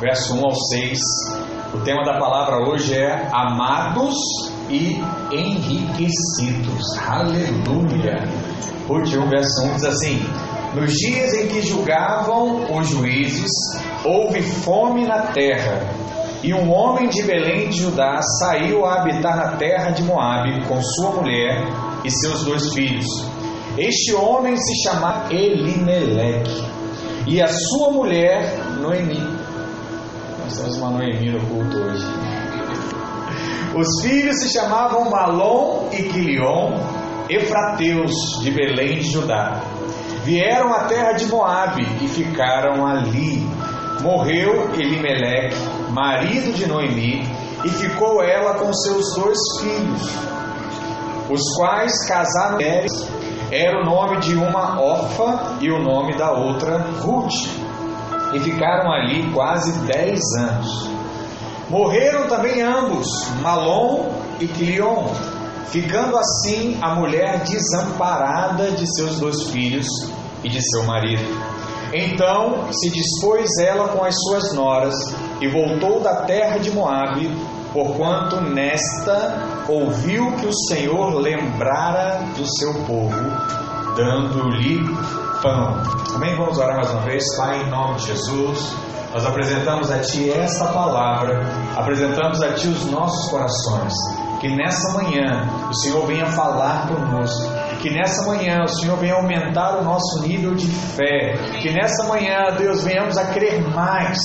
verso 1 ao 6. O tema da palavra hoje é Amados e Enriquecidos. Aleluia! Ruth 1, verso 1 diz assim: Nos dias em que julgavam os juízes, houve fome na terra. E um homem de Belém de Judá saiu a habitar na terra de Moabe com sua mulher e seus dois filhos. Este homem se chamava Elimeleque e a sua mulher Noemi. Uma Noemi no culto hoje. Os filhos se chamavam Malom e Quilion, efrateus de Belém de Judá. Vieram à terra de Moabe e ficaram ali. Morreu Elimeleque, marido de Noemi, e ficou ela com seus dois filhos, os quais casaram mulheres. Era o nome de uma Orfa e o nome da outra Ruth. E ficaram ali quase dez anos. Morreram também ambos, Malom e Quilion, ficando assim a mulher desamparada de seus dois filhos e de seu marido. Então se dispôs ela com as suas noras e voltou da terra de Moabe, porquanto nesta ouviu que o Senhor lembrara do seu povo, dando-lhe pão. Amém? Vamos orar mais uma vez, Pai, em nome de Jesus. Nós apresentamos a Ti esta palavra, apresentamos a Ti os nossos corações. Que nessa manhã o Senhor venha falar conosco. Que nessa manhã o Senhor venha aumentar o nosso nível de fé. Que nessa manhã, Deus, venhamos a crer mais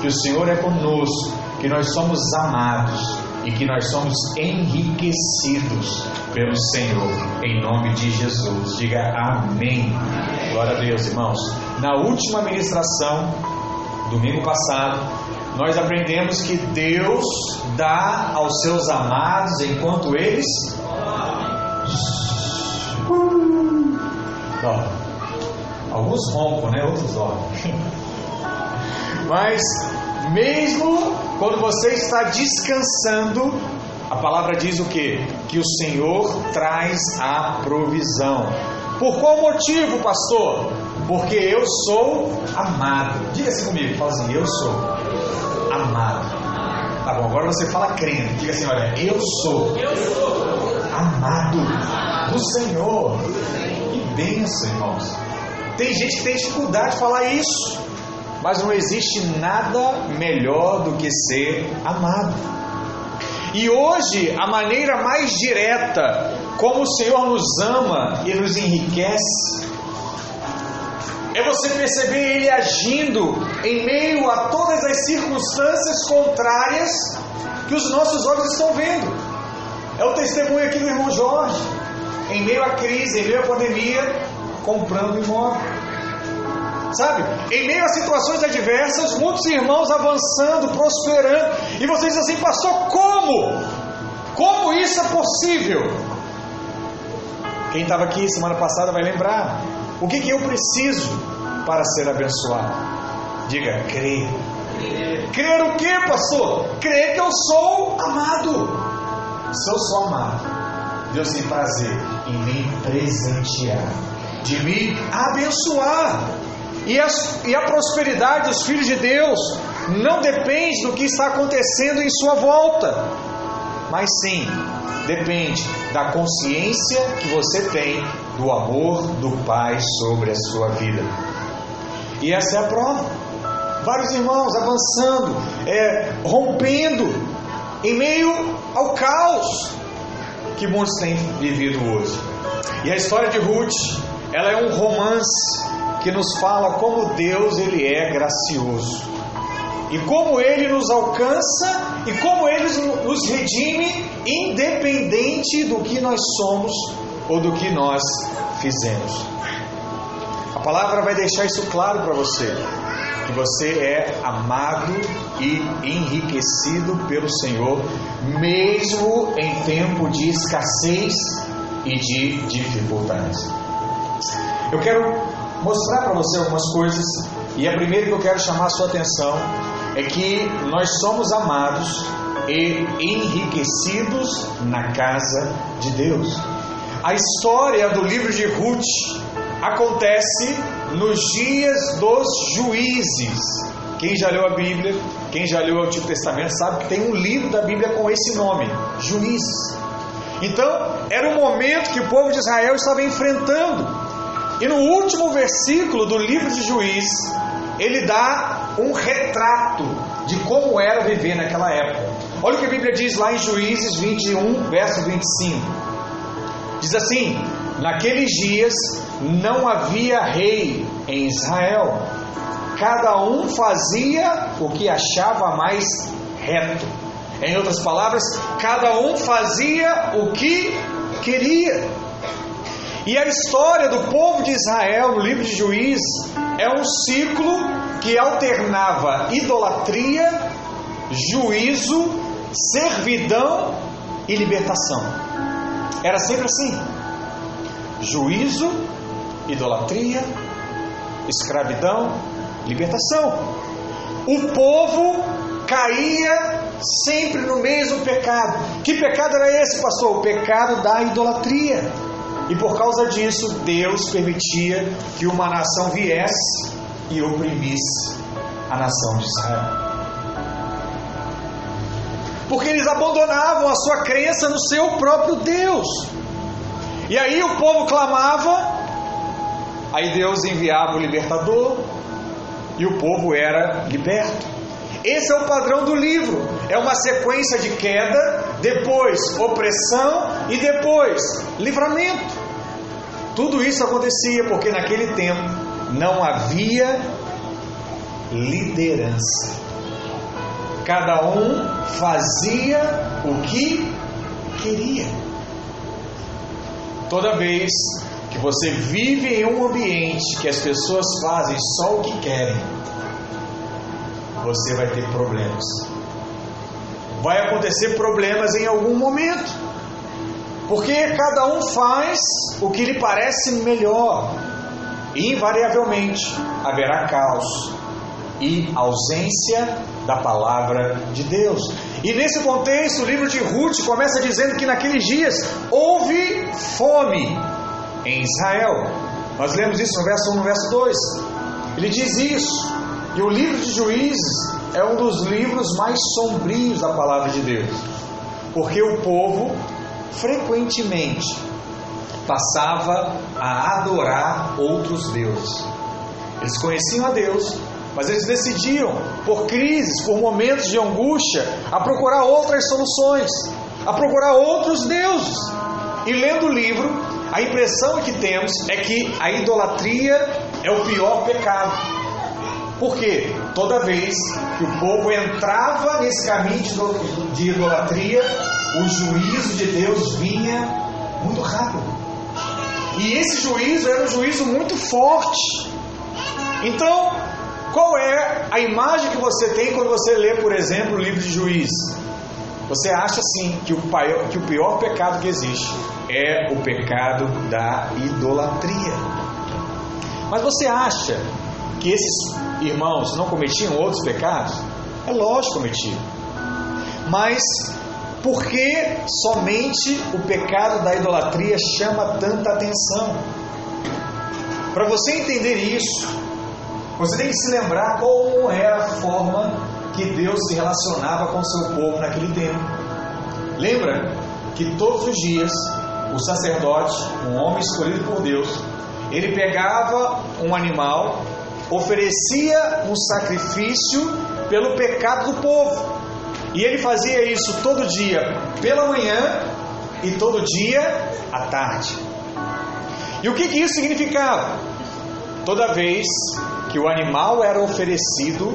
que o Senhor é conosco, que nós somos amados e que nós somos enriquecidos pelo Senhor, em nome de Jesus. Diga amém. Glória a Deus, irmãos. Na última ministração, domingo passado, nós aprendemos que Deus dá aos seus amados enquanto eles. Não. Alguns rompam, né? Outros dormem. Mas, mesmo quando você está descansando, a palavra diz o que? Que o Senhor traz a provisão. Por qual motivo, pastor? Porque eu sou amado. Diga assim comigo, fala assim, eu sou amado. Tá bom, agora você fala crendo. Diga assim, olha, eu sou, amado do Senhor. Que benção, irmãos. Tem gente que tem dificuldade de falar isso, mas não existe nada melhor do que ser amado. E hoje, a maneira mais direta como o Senhor nos ama e nos enriquece é você perceber Ele agindo em meio a todas as circunstâncias contrárias que os nossos olhos estão vendo. É o testemunho aqui do irmão Jorge, em meio à crise, em meio à pandemia, comprando imóvel. Sabe? Em meio a situações adversas, muitos irmãos avançando, prosperando, e vocês dizem assim, pastor, como? Como isso é possível? Quem estava aqui semana passada vai lembrar. O que, que eu preciso para ser abençoado? Diga, crer. Crer o que, pastor? Crer que eu sou amado. Se eu sou amado, Deus tem prazer em me presentear, de me abençoar. E, as, e a prosperidade dos filhos de Deus não depende do que está acontecendo em sua volta, mas sim depende da consciência que você tem do amor do Pai sobre a sua vida. E essa é a prova. Vários irmãos avançando, é, rompendo, em meio ao caos que muitos têm vivido hoje. E a história de Ruth, ela é um romance que nos fala como Deus ele é gracioso e como ele nos alcança e como ele nos redime independente do que nós somos ou do que nós fizemos. A palavra vai deixar isso claro para você, que você é amado e enriquecido pelo Senhor, mesmo em tempo de escassez e de dificuldades. Eu quero mostrar para você algumas coisas, e a primeira que eu quero chamar a sua atenção é que nós somos amados e enriquecidos na casa de Deus. A história do livro de Ruth acontece nos dias dos juízes. quem já leu a Bíblia, quem já leu o Antigo Testamento, sabe que tem um livro da Bíblia com esse nome, Juízes. Então, era um momento que o povo de Israel estava enfrentando. E no último versículo do livro de Juízes, ele dá um retrato de como era viver naquela época. Olha o que a Bíblia diz lá em Juízes 21, verso 25. Diz assim: Naqueles dias não havia rei em Israel, cada um fazia o que achava mais reto. Em outras palavras, cada um fazia o que queria. E a história do povo de Israel no livro de Juízes é um ciclo que alternava idolatria, juízo, servidão e libertação. Era sempre assim: juízo, idolatria, escravidão, libertação. O povo caía sempre no mesmo pecado. Que pecado era esse, pastor? O pecado da idolatria. E por causa disso, Deus permitia que uma nação viesse e oprimisse a nação de Israel. Porque eles abandonavam a sua crença no seu próprio Deus. E aí o povo clamava, aí Deus enviava o libertador e o povo era liberto. Esse é o padrão do livro. É uma sequência de queda, depois opressão e depois livramento. Tudo isso acontecia porque naquele tempo não havia liderança. Cada um fazia o que queria. Toda vez que você vive em um ambiente que as pessoas fazem só o que querem, você vai ter problemas. Vai acontecer problemas em algum momento. Porque cada um faz o que lhe parece melhor. E invariavelmente haverá caos e ausência da palavra de Deus. E nesse contexto, o livro de Ruth começa dizendo que naqueles dias houve fome em Israel. Nós lemos isso no verso 1 no verso 2. Ele diz isso. E o livro de Juízes é um dos livros mais sombrios da palavra de Deus. Porque o povo frequentemente passava a adorar outros deuses. Eles conheciam a Deus, mas eles decidiam, por crises, por momentos de angústia, a procurar outras soluções, a procurar outros deuses. E lendo o livro, a impressão que temos é que a idolatria é o pior pecado. Porque toda vez que o povo entrava nesse caminho de idolatria, o juízo de Deus vinha muito rápido. E esse juízo era um juízo muito forte. Então, qual é a imagem que você tem quando você lê, por exemplo, o livro de Juízes? Você acha sim que o, pior, que o pior pecado que existe é o pecado da idolatria. Mas você acha que esses irmãos não cometiam outros pecados? É lógico cometiam. Mas por que somente o pecado da idolatria chama tanta atenção? Para você entender isso, você tem que se lembrar como era a forma que Deus se relacionava com seu povo naquele tempo. Lembra que todos os dias o sacerdote, um homem escolhido por Deus, ele pegava um animal, oferecia um sacrifício pelo pecado do povo. E ele fazia isso todo dia pela manhã e todo dia à tarde. E o que, que isso significava? Toda vez que o animal era oferecido,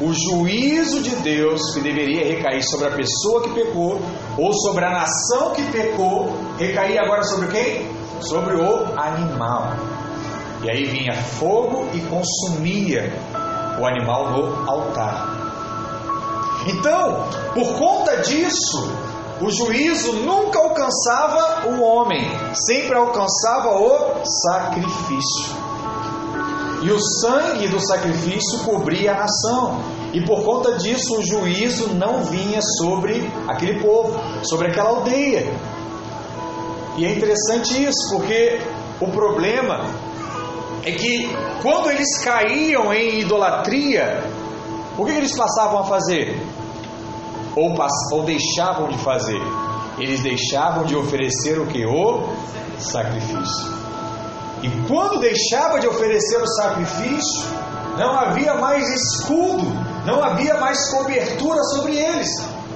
o juízo de Deus que deveria recair sobre a pessoa que pecou ou sobre a nação que pecou, recaía agora sobre quem? Sobre o animal. E aí vinha fogo e consumia o animal no altar. Então, por conta disso, o juízo nunca alcançava o homem, sempre alcançava o sacrifício. E o sangue do sacrifício cobria a nação. E por conta disso, o juízo não vinha sobre aquele povo, sobre aquela aldeia. E é interessante isso, porque o problema é que quando eles caíam em idolatria, o que eles passavam a fazer? Ou, ou deixavam de fazer? Eles deixavam de oferecer o que? O sacrifício. E quando deixava de oferecer o sacrifício, não havia mais escudo, não havia mais cobertura sobre eles.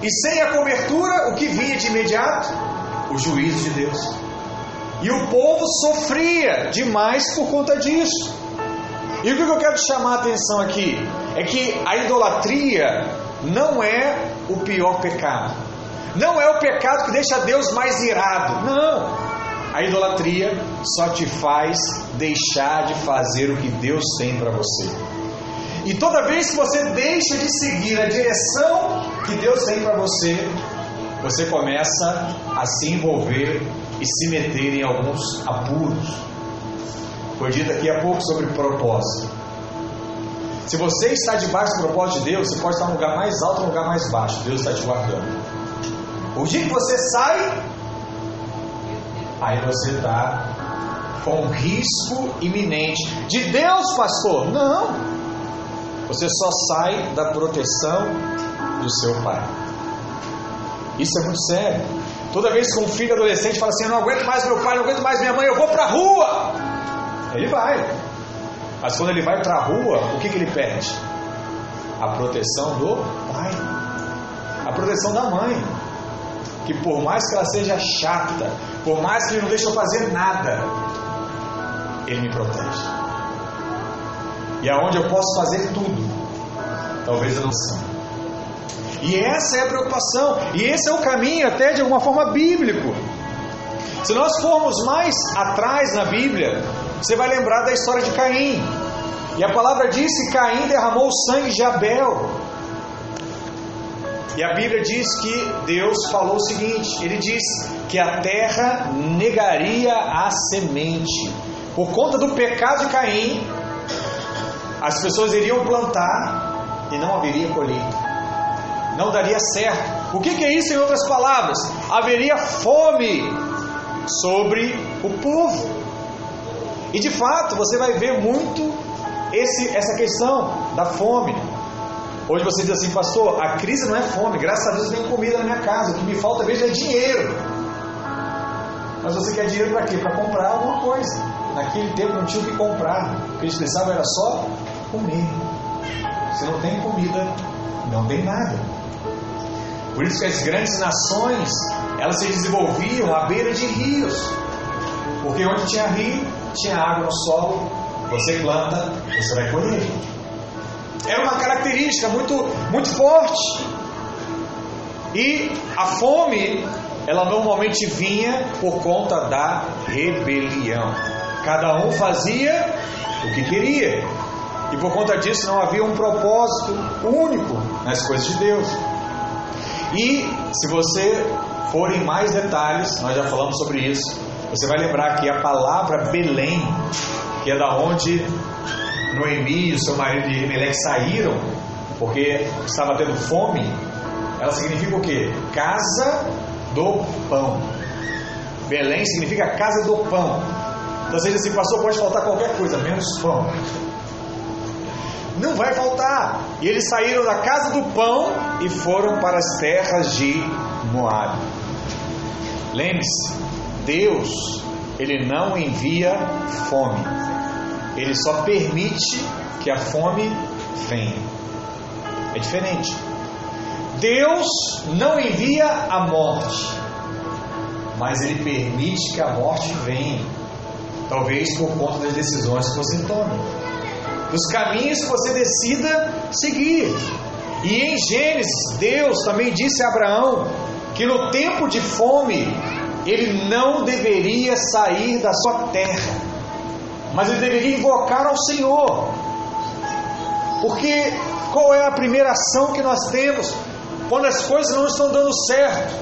E sem a cobertura, o que vinha de imediato? O juízo de Deus. E o povo sofria demais por conta disso. E o que eu quero chamar a atenção aqui é que a idolatria não é o pior pecado. Não é o pecado que deixa Deus mais irado. Não. A idolatria só te faz deixar de fazer o que Deus tem para você. E toda vez que você deixa de seguir a direção que Deus tem para você, você começa a se envolver e se meter em alguns apuros. Foi dito aqui há pouco sobre propósito. Se você está debaixo do propósito de Deus, você pode estar no lugar mais alto ou no lugar mais baixo. Deus está te guardando. O dia que você sai, aí você está com risco iminente. De Deus, pastor? Não. Você só sai da proteção do seu pai. Isso é muito sério. Toda vez que um filho adolescente fala assim: Eu não aguento mais meu pai, não aguento mais minha mãe, eu vou para a rua. Ele vai. Mas quando ele vai para a rua, o que, que ele perde? A proteção do pai, a proteção da mãe. Que por mais que ela seja chata, por mais que ele não deixe eu fazer nada, ele me protege. E aonde eu posso fazer tudo, talvez eu não saiba. E essa é a preocupação, e esse é o caminho até de alguma forma bíblico. Se nós formos mais atrás na Bíblia, você vai lembrar da história de Caim. E a palavra diz que Caim derramou o sangue de Abel. E a Bíblia diz que Deus falou o seguinte: Ele diz que a terra negaria a semente. Por conta do pecado de Caim, as pessoas iriam plantar e não haveria colheita. Não daria certo. O que, que é isso em outras palavras? Haveria fome sobre o povo. E de fato, você vai ver muito esse, essa questão da fome. Hoje você diz assim, pastor, a crise não é fome, graças a Deus tem comida na minha casa, o que me falta mesmo é dinheiro. Mas você quer dinheiro para quê? Para comprar alguma coisa. Naquele tempo não tinha o que comprar, o que eles precisavam era só comer. Se não tem comida, não tem nada. Por isso que as grandes nações, elas se desenvolviam à beira de rios. Porque onde tinha rio, tinha água no solo, você planta, você vai colher. Era uma característica muito, muito forte. E a fome, ela normalmente vinha por conta da rebelião. Cada um fazia o que queria. E por conta disso não havia um propósito único nas coisas de Deus. E se você for em mais detalhes, nós já falamos sobre isso, você vai lembrar que a palavra Belém, que é da onde Noemi e o seu marido de saíram, porque estava tendo fome, ela significa o quê? Casa do pão. Belém significa casa do pão. Então diz assim, pastor, pode faltar qualquer coisa, menos pão. Não vai faltar. E eles saíram da casa do pão e foram para as terras de Moab. Lembre-se, Deus, ele não envia fome. Ele só permite que a fome venha. É diferente. Deus não envia a morte, mas ele permite que a morte venha. Talvez por conta das decisões que você tome, dos caminhos que você decida seguir. E em Gênesis, Deus também disse a Abraão que no tempo de fome ele não deveria sair da sua terra, mas ele deveria invocar ao Senhor. Porque qual é a primeira ação que nós temos quando as coisas não estão dando certo?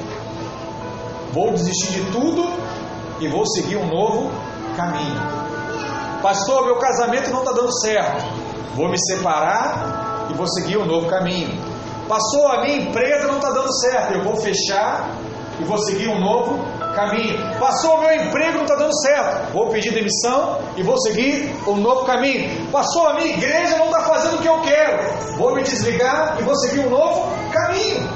Vou desistir de tudo e vou seguir um novo caminho. Pastor, meu casamento não está dando certo. Vou me separar e vou seguir um novo caminho. Pastor, a minha empresa não está dando certo. Eu vou fechar e vou seguir um novo caminho. Passou o meu emprego, não está dando certo. Vou pedir demissão e vou seguir um novo caminho. Passou a minha igreja, não está fazendo o que eu quero. Vou me desligar e vou seguir um novo caminho.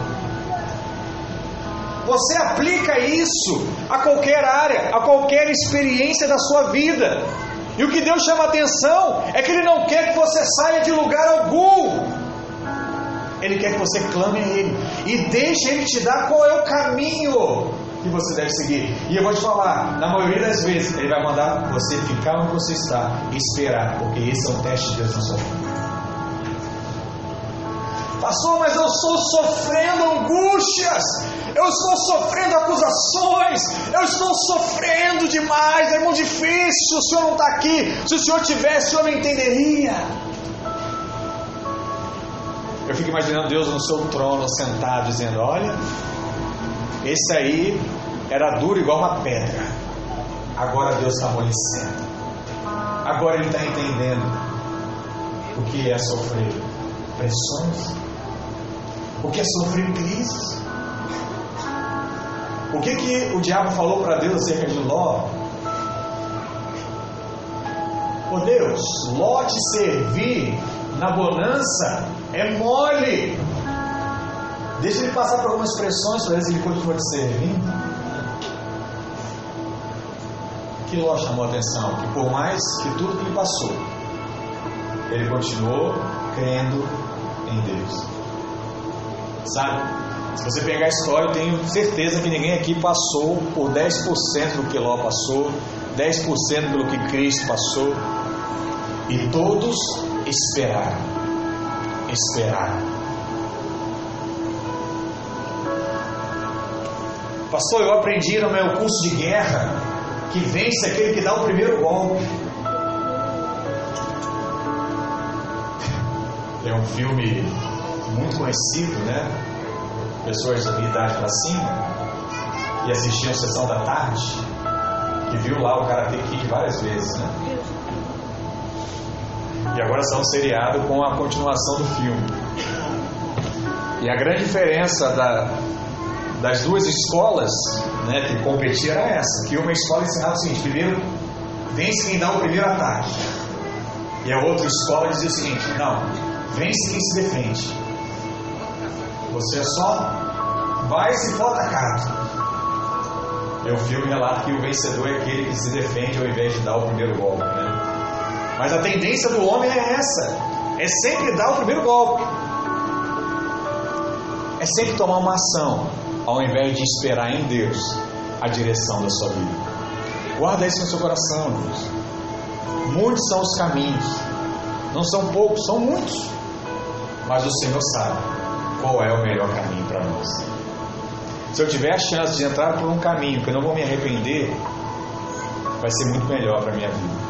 Você aplica isso a qualquer área, a qualquer experiência da sua vida. E o que Deus chama atenção é que Ele não quer que você saia de lugar algum. Ele quer que você clame a Ele e deixe Ele te dar qual é o caminho que você deve seguir. E eu vou te falar, na maioria das vezes, Ele vai mandar você ficar onde você está e esperar, porque esse é o teste de Deus na sua vida. Pastor, mas eu estou sofrendo angústias, eu estou sofrendo acusações, eu estou sofrendo demais, é muito difícil. O Senhor não está aqui. Se o Senhor tivesse, o Senhor entenderia. Eu fico imaginando Deus no seu trono, sentado, dizendo: Olha, esse aí era duro igual uma pedra. Agora Deus está amolecendo. Agora ele está entendendo o que é sofrer pressões, o que é sofrer crises. O que, que o diabo falou para Deus acerca de Ló? Oh Deus, Ló te servir na bonança é mole. Deixa ele passar por algumas pressões para ver se ele continua te servindo. Que Ló chamou a atenção? Que por mais que tudo que ele passou, ele continuou crendo em Deus. Sabe? Se você pegar a história, eu tenho certeza que ninguém aqui passou por 10% do que Ló passou, 10% pelo que Cristo passou, e todos esperaram. Esperaram. Pastor, eu aprendi no meu curso de guerra que vence aquele que dá o primeiro golpe. É um filme muito conhecido, né? Pessoas da minha idade para cima e assistiam a sessão da tarde, que viu lá o Karate Kid várias vezes, né? E agora são seriado com a continuação do filme. E a grande diferença da, das duas escolas né, que competiam era essa, que uma escola ensinava o seguinte, primeiro vence quem dá o primeiro ataque. E a outra escola dizia o seguinte, não, vence quem se defende. Você só vai se for atacado. E o filme relata que o vencedor é aquele que se defende ao invés de dar o primeiro golpe. Né? Mas a tendência do homem é essa: é sempre dar o primeiro golpe. É sempre tomar uma ação, ao invés de esperar em Deus a direção da sua vida. Guarda isso no seu coração, Deus. Muitos são os caminhos, não são poucos, são muitos. Mas o Senhor sabe qual é o melhor caminho para nós. Se eu tiver a chance de entrar por um caminho que eu não vou me arrepender, vai ser muito melhor para a minha vida.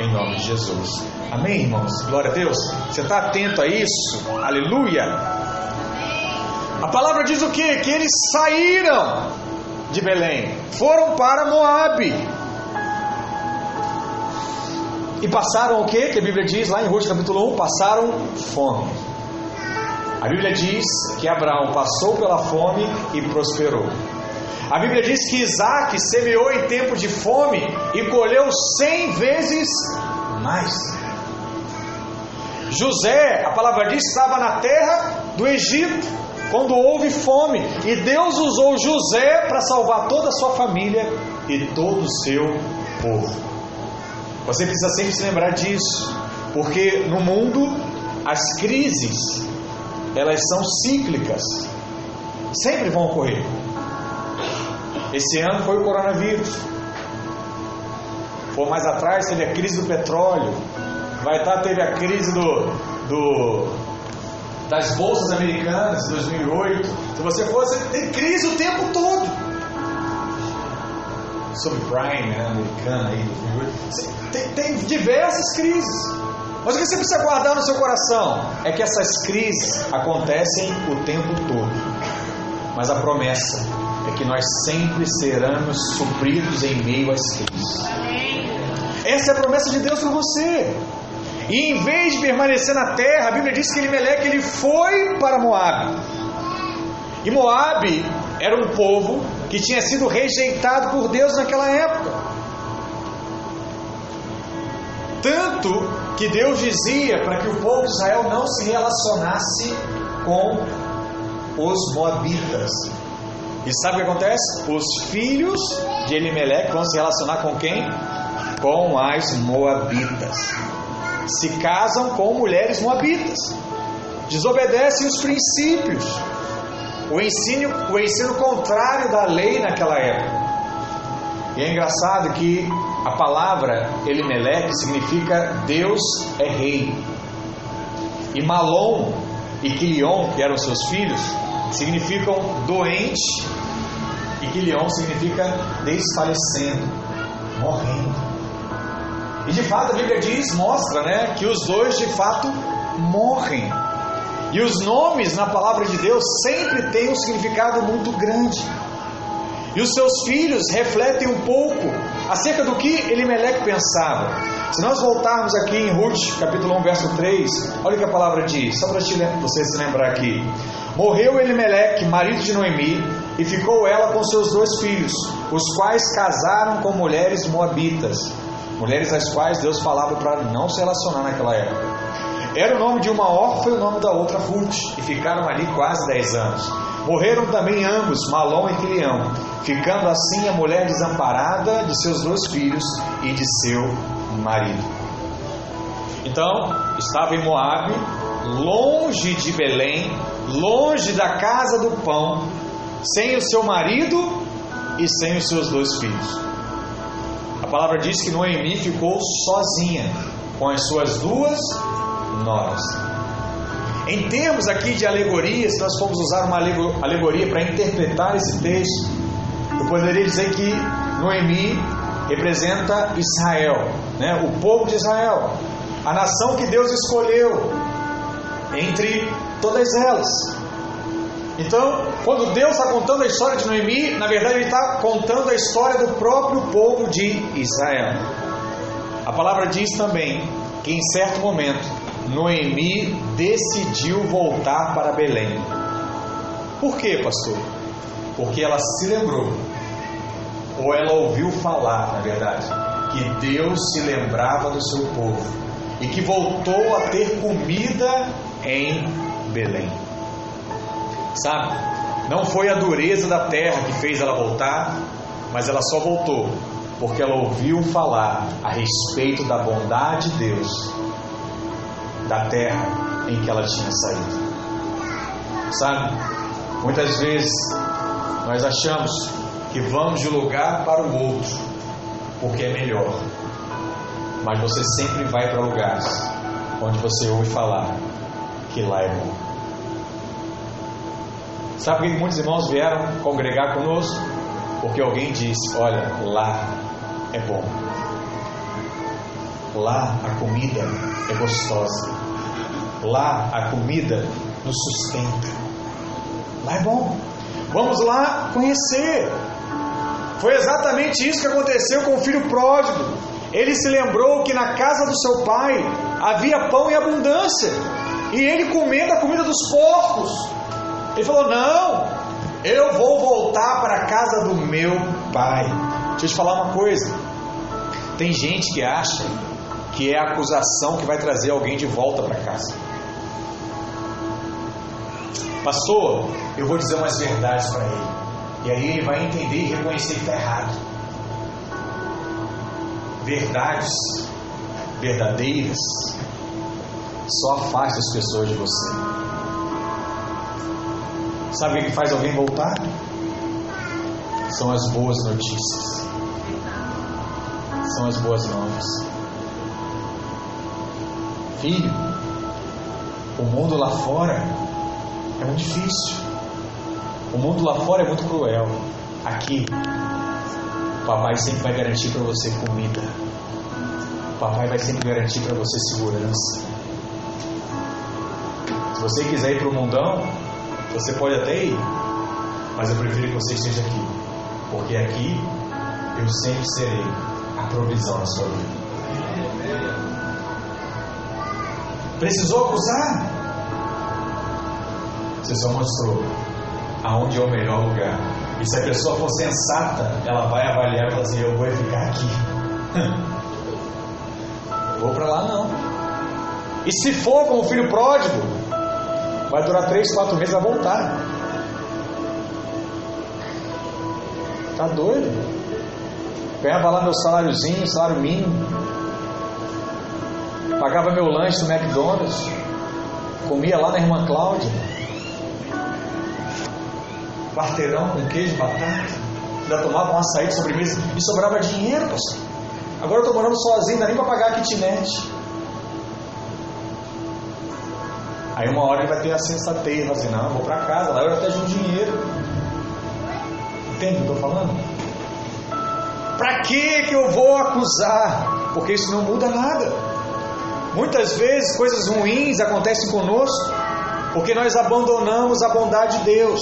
Em nome de Jesus. Amém, irmãos? Glória a Deus. Você está atento a isso? Aleluia. A palavra diz o quê? Que eles saíram de Belém, foram para Moabe. E passaram o quê? Que a Bíblia diz lá em Ruth capítulo 1, passaram fome. A Bíblia diz que Abraão passou pela fome e prosperou. A Bíblia diz que Isaac semeou em tempo de fome e colheu cem vezes mais. José, a palavra diz, estava na terra do Egito quando houve fome e Deus usou José para salvar toda a sua família e todo o seu povo. Você precisa sempre se lembrar disso, porque no mundo as crises elas são cíclicas, sempre vão ocorrer. Esse ano foi o coronavírus. Por mais atrás teve a crise do petróleo. Vai estar teve a crise do, do das bolsas americanas em 2008. Se você você tem crise o tempo todo. Subprime né, americana aí, 2008. Tem, tem diversas crises. Mas o que você precisa guardar no seu coração é que essas crises acontecem o tempo todo. Mas a promessa é que nós sempre seremos supridos em meio às crises. Essa é a promessa de Deus para você. E em vez de permanecer na terra, a Bíblia diz que Elimelec ele foi para Moab. E Moab era um povo que tinha sido rejeitado por Deus naquela época. Tanto que Deus dizia para que o povo de Israel não se relacionasse com os Moabitas. E sabe o que acontece? Os filhos de Elimelec vão se relacionar com quem? Com as Moabitas. Se casam com mulheres Moabitas. Desobedecem os princípios. O ensino, o ensino contrário da lei naquela época. E é engraçado que a palavra Elimelec significa Deus é rei. E Malom e Quilion, que eram seus filhos, significam doente e Quilion significa desfalecendo, morrendo. E de fato a Bíblia diz, mostra, né, que os dois de fato morrem. E os nomes na palavra de Deus sempre têm um significado muito grande. E os seus filhos refletem um pouco acerca do que Elimelec pensava. Se nós voltarmos aqui em Ruth, capítulo 1, verso 3, olha o que a palavra diz, só para você se lembrar aqui. Morreu Elimelec, marido de Noemi, e ficou ela com seus dois filhos, os quais casaram com mulheres moabitas, mulheres às quais Deus falava para não se relacionar naquela época. Era o nome de uma órfã e o nome da outra Ruth, e ficaram ali quase dez anos. Morreram também ambos, Malom e Quilião, ficando assim a mulher desamparada de seus dois filhos e de seu marido. Então, estava em Moabe, longe de Belém, longe da casa do pão, sem o seu marido e sem os seus dois filhos. A palavra diz que Noemi ficou sozinha com as suas duas noras. Em termos aqui de alegoria, se nós formos usar uma alegoria para interpretar esse texto, eu poderia dizer que Noemi representa Israel, né? o povo de Israel, a nação que Deus escolheu entre todas elas. Então, quando Deus está contando a história de Noemi, na verdade Ele está contando a história do próprio povo de Israel. A palavra diz também que em certo momento Noemi decidiu voltar para Belém. Por quê, pastor? Porque ela se lembrou, ou ela ouviu falar, na verdade, que Deus se lembrava do seu povo e que voltou a ter comida em Belém. Sabe? Não foi a dureza da terra que fez ela voltar, mas ela só voltou porque ela ouviu falar a respeito da bondade de Deus da terra em que ela tinha saído. Sabe? Muitas vezes nós achamos que vamos de um lugar para o outro porque é melhor. Mas você sempre vai para lugares onde você ouve falar que lá é bom. Sabe por que muitos irmãos vieram congregar conosco? Porque alguém disse: Olha, lá é bom. Lá a comida é gostosa. Lá a comida nos sustenta. Lá é bom. Vamos lá conhecer. Foi exatamente isso que aconteceu com o filho pródigo. Ele se lembrou que na casa do seu pai havia pão em abundância. E ele comendo a comida dos porcos. Ele falou: Não, eu vou voltar para a casa do meu pai. Deixa eu te falar uma coisa. Tem gente que acha que é a acusação que vai trazer alguém de volta para casa. Pastor, eu vou dizer umas verdades para ele. E aí ele vai entender e reconhecer que está errado. Verdades verdadeiras só afastam as pessoas de você. Sabe o que faz alguém voltar? São as boas notícias. São as boas novas filho, o mundo lá fora é muito difícil. O mundo lá fora é muito cruel. Aqui, o papai sempre vai garantir para você comida. O papai vai sempre garantir para você segurança. Se você quiser ir para o mundão, você pode até ir, mas eu prefiro que você esteja aqui, porque aqui eu sempre serei a provisão na sua vida. Precisou acusar? Você só mostrou aonde é o melhor lugar. E se a pessoa for sensata, ela vai avaliar e falar assim: eu vou ficar aqui. vou para lá não. E se for como filho pródigo, vai durar três, quatro meses a voltar. Tá doido? Ganhava lá meu saláriozinho, salário mínimo. Pagava meu lanche no McDonald's. Comia lá na irmã Cláudia. Quarteirão com queijo, batata. Ainda tomava um açaí de sobremesa e sobrava dinheiro, pastor. Agora eu estou morando sozinho, não dá nem para pagar a kitnet. Aí uma hora ele vai ter a sensatez, vai assim, não, vou para casa, lá eu até junto dinheiro. Entende o que eu estou falando? Para que que eu vou acusar? Porque isso não muda nada. Muitas vezes coisas ruins acontecem conosco porque nós abandonamos a bondade de Deus.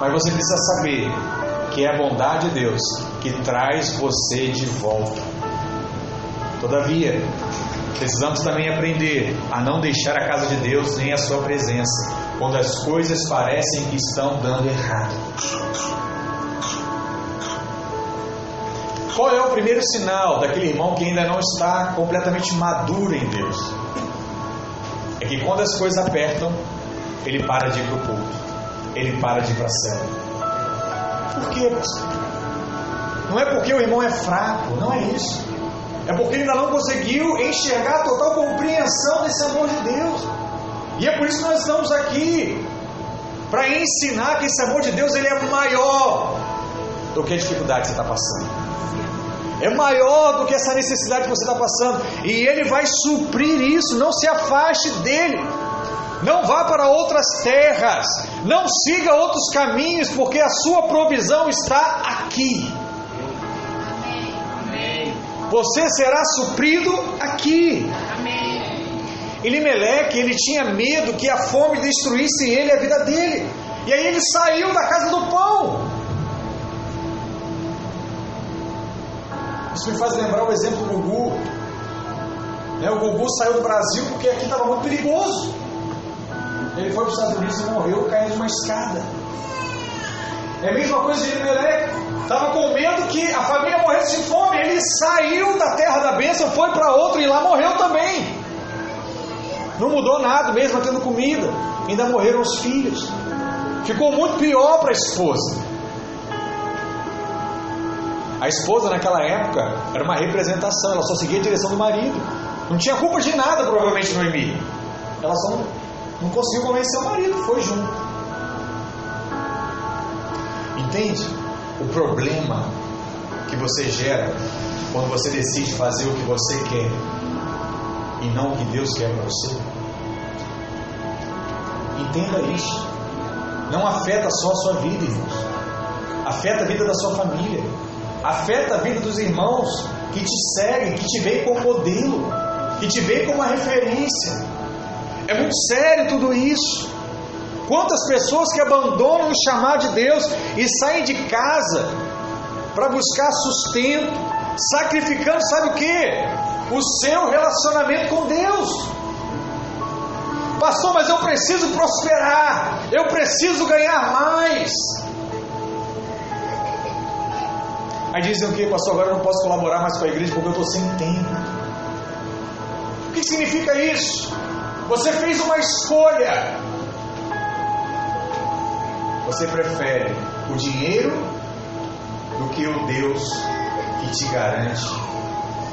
Mas você precisa saber que é a bondade de Deus que traz você de volta. Todavia, precisamos também aprender a não deixar a casa de Deus nem a sua presença quando as coisas parecem que estão dando errado. Qual é o primeiro sinal daquele irmão que ainda não está completamente maduro em Deus? É que quando as coisas apertam, ele para de ir para o culto, ele para de ir para a célula. Por quê? Não é porque o irmão é fraco, não é isso. É porque ele ainda não conseguiu enxergar a total compreensão desse amor de Deus. E é por isso que nós estamos aqui para ensinar que esse amor de Deus ele é maior do que a dificuldade que você está passando é maior do que essa necessidade que você está passando, e Ele vai suprir isso. Não se afaste dele, não vá para outras terras, não siga outros caminhos, porque a sua provisão está aqui. Você será suprido aqui. Elimeleque, ele tinha medo que a fome destruísse ele e a vida dele. E aí ele saiu da casa do pão. Isso me faz lembrar o exemplo do Gugu. Né, o Gugu saiu do Brasil porque aqui estava muito perigoso. Ele foi para os Estados Unidos e morreu caindo de uma escada. É a mesma coisa de Elimelec. Estava com medo que a família morresse de fome. Ele saiu da terra da bênção, foi para outra e lá morreu também. Não mudou nada, mesmo tendo comida. Ainda morreram os filhos. Ficou muito pior para a esposa. A esposa naquela época era uma representação, ela só seguia a direção do marido. Não tinha culpa de nada, provavelmente, Noemi. Ela só não, não conseguiu convencer o marido, foi junto. Entende? O problema que você gera quando você decide fazer o que você quer e não o que Deus quer para você. Entenda isso. Não afeta só a sua vida, irmãos. Afeta a vida da sua família afeta a vida dos irmãos que te seguem, que te veem como modelo, que te veem como uma referência. É muito sério tudo isso. Quantas pessoas que abandonam o chamado de Deus e saem de casa para buscar sustento, sacrificando, sabe o que? O seu relacionamento com Deus. Pastor, mas eu preciso prosperar, eu preciso ganhar mais. Aí dizem o que, pastor? Agora eu não posso colaborar mais com a igreja porque eu estou sem tempo. O que significa isso? Você fez uma escolha. Você prefere o dinheiro do que o Deus que te garante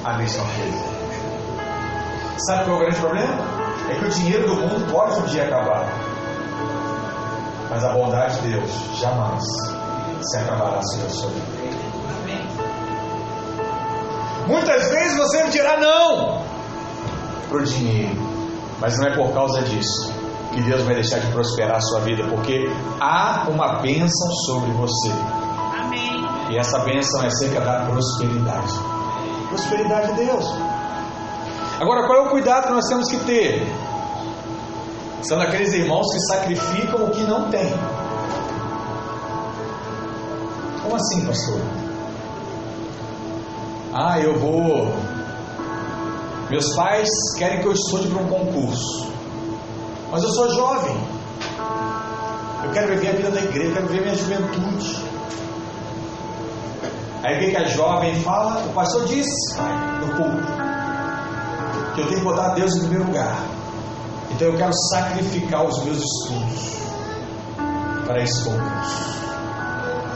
a mesma coisa. Sabe qual é o grande problema? É que o dinheiro do mundo pode um dia acabar. Mas a bondade de Deus jamais se acabará sobre a sua vida. Muitas vezes você dirá não para o dinheiro, mas não é por causa disso que Deus vai deixar de prosperar a sua vida, porque há uma bênção sobre você. Amém. E essa bênção é acerca da prosperidade. Prosperidade de Deus. Agora, qual é o cuidado que nós temos que ter? São aqueles irmãos que sacrificam o que não têm. Como assim, pastor? Ah, eu vou. Meus pais querem que eu estude para um concurso. Mas eu sou jovem. Eu quero viver a vida da igreja, eu quero viver minha juventude. Aí vem que a jovem fala, o pastor disse, no culto, que eu tenho que botar Deus em primeiro lugar. Então eu quero sacrificar os meus estudos para esse concurso.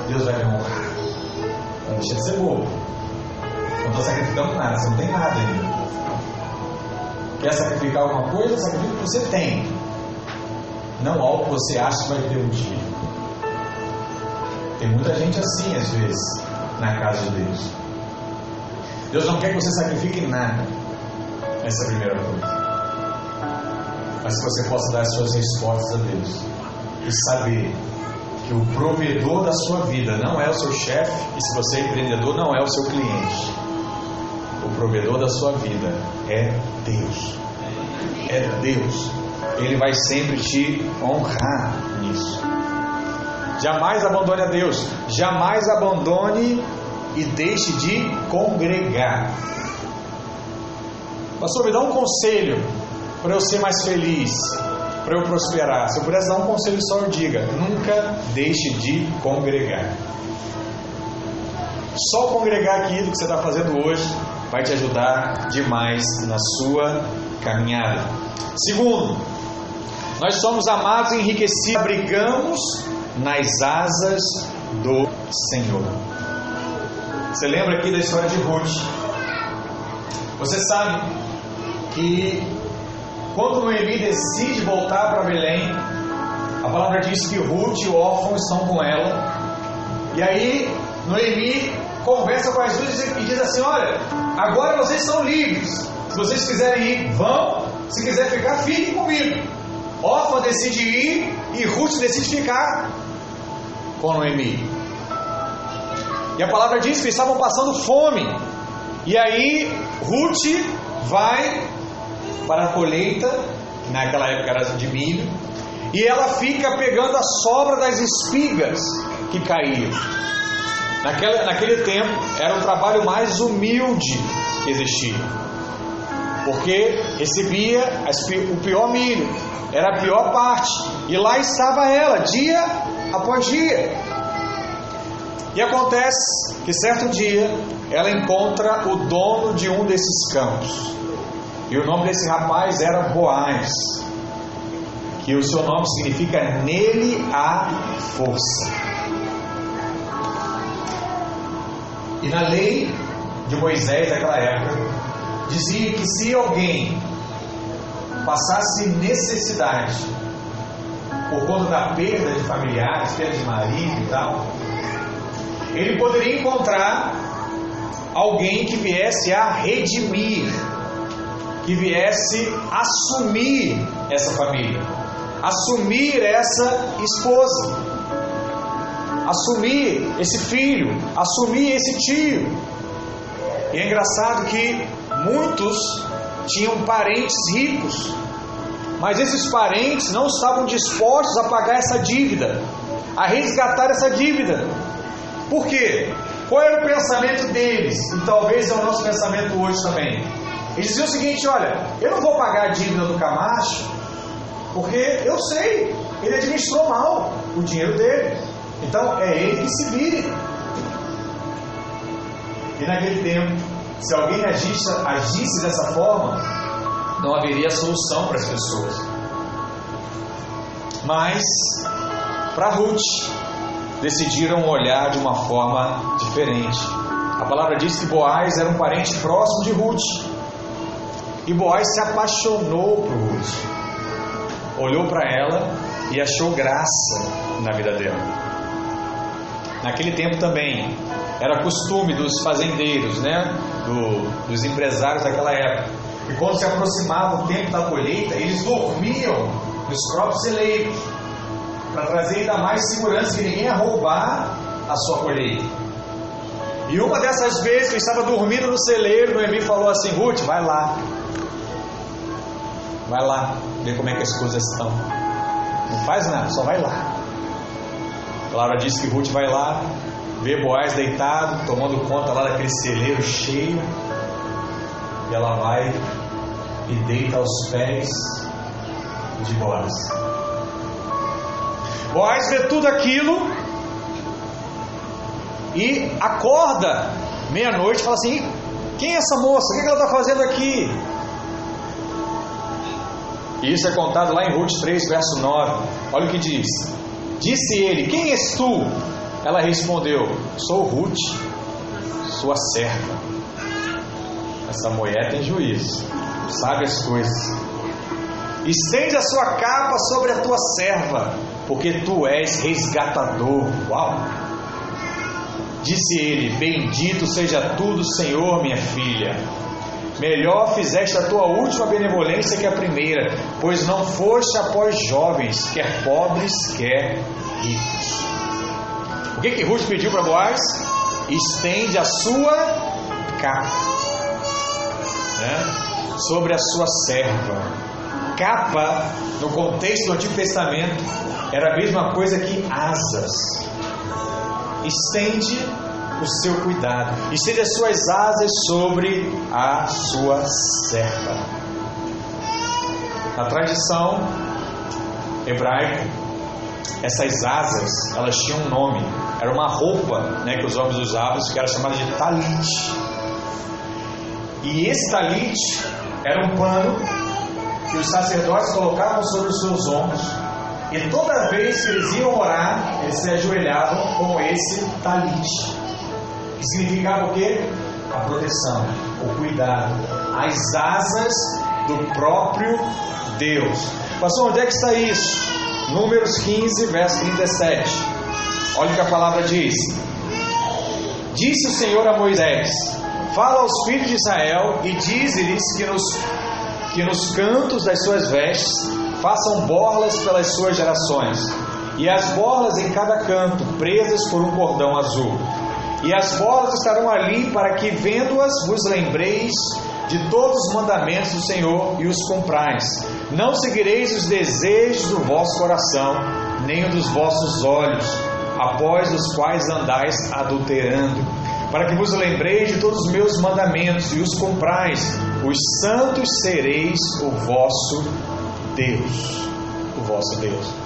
Deus vai me honrar. Não deixa de ser bobo. Não estou sacrificando nada, você não tem nada ainda. Quer sacrificar alguma coisa? Sacrifica o que você tem. Não algo que você acha que vai ter um dia. Tem muita gente assim às vezes na casa de Deus. Deus não quer que você sacrifique nada nessa primeira coisa. Mas que você possa dar as suas respostas a Deus e saber que o provedor da sua vida não é o seu chefe e se você é empreendedor não é o seu cliente. Provedor da sua vida é Deus. É Deus. Ele vai sempre te honrar nisso. Jamais abandone a Deus. Jamais abandone e deixe de congregar. Pastor, me dá um conselho para eu ser mais feliz, para eu prosperar. Se eu pudesse dar um conselho só, eu diga: nunca deixe de congregar. Só congregar aquilo que você está fazendo hoje vai te ajudar demais na sua caminhada. Segundo, nós somos amados e enriquecidos, abrigamos nas asas do Senhor. Você lembra aqui da história de Ruth? Você sabe que quando Noemi decide voltar para Belém, a palavra diz que Ruth e o órfão estão com ela. E aí Noemi conversa com as duas e diz assim: Olha, agora vocês são livres. Se vocês quiserem ir, vão. Se quiser ficar, fiquem comigo. Órfão decide ir e Ruth decide ficar com Noemi. E a palavra diz que estavam passando fome. E aí Ruth vai para a colheita, naquela época era de milho, e ela fica pegando a sobra das espigas que caíam. Naquele, naquele tempo era o trabalho mais humilde que existia, porque recebia o pior milho, era a pior parte, e lá estava ela, dia após dia. E acontece que certo dia ela encontra o dono de um desses campos. E o nome desse rapaz era Boaz, que o seu nome significa nele há força. E na lei de Moisés daquela época, dizia que se alguém passasse necessidade por conta da perda de familiares, perda de marido e tal, ele poderia encontrar alguém que viesse a redimir, que viesse assumir essa família, assumir essa esposa, assumir esse filho, assumir esse tio. E é engraçado que muitos tinham parentes ricos, mas esses parentes não estavam dispostos a pagar essa dívida, a resgatar essa dívida. Por quê? Qual era o pensamento deles? E talvez é o nosso pensamento hoje também. Eles diziam o seguinte: olha, eu não vou pagar a dívida do Camacho, porque eu sei, ele administrou mal o dinheiro dele. Então é ele que se vire. E naquele tempo, se alguém agisse, agisse dessa forma, não haveria solução para as pessoas. Mas, para Ruth, decidiram olhar de uma forma diferente. A palavra diz que Boaz era um parente próximo de Ruth. E Boaz se apaixonou por Ruth. Olhou para ela e achou graça na vida dela. Naquele tempo também era costume dos fazendeiros, né, Do, dos empresários daquela época. E quando se aproximava o tempo da colheita, eles dormiam nos próprios celeiros para trazer ainda mais segurança que ninguém ia roubar a sua colheita. E uma dessas vezes que eu estava dormindo no celeiro, Noemi falou assim: Ruth, vai lá. Vai lá, ver como é que as coisas estão. Não faz nada, só vai lá. Palavra diz que Ruth vai lá, vê Boaz deitado, tomando conta lá daquele celeiro cheio. E ela vai e deita aos pés de Boaz. Boaz vê tudo aquilo e acorda meia-noite e fala assim: quem é essa moça? O que ela está fazendo aqui? E isso é contado lá em Ruth 3, verso 9. Olha o que diz: Disse ele: Quem és tu? Ela respondeu: Sou Ruth, sua serva. Essa mulher tem juízo, sabe as coisas. Estende a sua capa sobre a tua serva, porque tu és resgatador. Uau! Disse ele: Bendito seja tudo, Senhor, minha filha. Melhor fizeste a tua última benevolência que a primeira, pois não foste após jovens, quer pobres, quer ricos. O que que Ruth pediu para Boaz? Estende a sua capa né? sobre a sua serva. Capa, no contexto do Antigo Testamento, era a mesma coisa que asas. Estende o seu cuidado, estende as suas asas sobre a sua serva. Na tradição hebraica, essas asas, elas tinham um nome. Era uma roupa né, que os homens usavam, que era chamada de talit. E esse talit era um pano que os sacerdotes colocavam sobre os seus ombros. E toda vez que eles iam orar, eles se ajoelhavam com esse talit. Significava o quê? A proteção, o cuidado, as asas do próprio Deus. Pastor, onde é que está isso? Números 15, verso 37. Olha o que a palavra diz. Disse o Senhor a Moisés: Fala aos filhos de Israel e dize-lhes que nos, que nos cantos das suas vestes façam borlas pelas suas gerações, e as borlas em cada canto, presas por um cordão azul. E as borlas estarão ali para que, vendo-as, vos lembreis de todos os mandamentos do Senhor e os comprais. Não seguireis os desejos do vosso coração, nem dos vossos olhos, após os quais andais adulterando, para que vos lembreis de todos os meus mandamentos e os comprais. Os santos sereis o vosso Deus. O vosso Deus.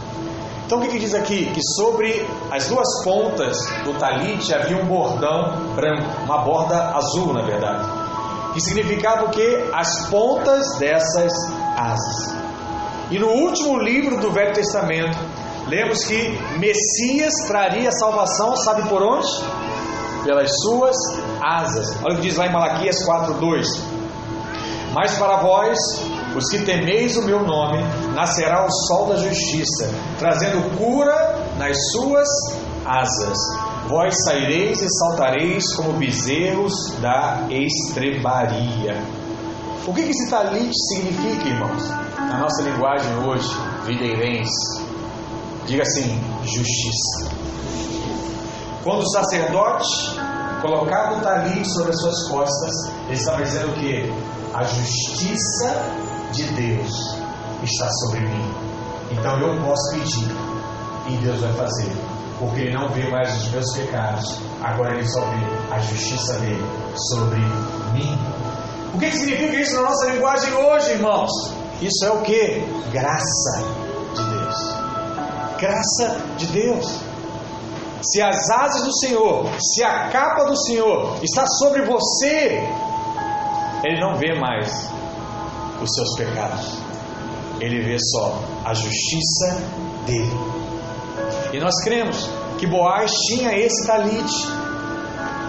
Então o que, que diz aqui? Que sobre as duas pontas do talit havia um bordão branco, uma borda azul, na verdade que significava o que? As pontas dessas asas. E no último livro do Velho Testamento, lemos que Messias traria salvação, sabe por onde? Pelas suas asas. Olha o que diz lá em Malaquias 4:2. Mas para vós, que temeis o meu nome, nascerá o sol da justiça, trazendo cura nas suas asas. Vós saireis e saltareis como bezerros da estrebaria. O que esse talit significa, irmãos? Na nossa linguagem hoje, videirense, diga assim: justiça. Quando o sacerdote colocava o talit sobre as suas costas, ele estava dizendo que a justiça de Deus está sobre mim. Então eu posso pedir e Deus vai fazer porque ele não vê mais os meus pecados, agora ele só vê a justiça dele sobre mim. O que, significa isso na nossa linguagem hoje, irmãos? Isso é o que? Graça de Deus. Graça de Deus. Se as asas do Senhor, se a capa do Senhor está sobre você, Ele não vê mais os seus pecados, Ele vê só a justiça dele. E nós cremos que Boaz tinha esse talite.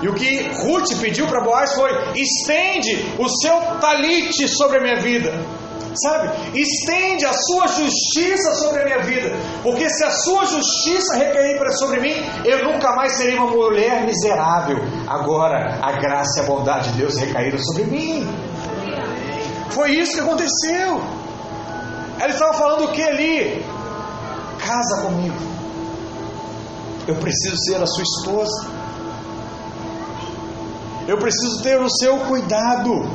E o que Ruth pediu para Boaz foi: estende o seu talite sobre a minha vida. Sabe? Estende a sua justiça sobre a minha vida. Porque se a sua justiça recair sobre mim, eu nunca mais serei uma mulher miserável. Agora a graça e a bondade de Deus recaíram sobre mim. Foi isso que aconteceu. Ela estava falando o que ali? Casa comigo. Eu preciso ser a sua esposa. Eu preciso ter o seu cuidado.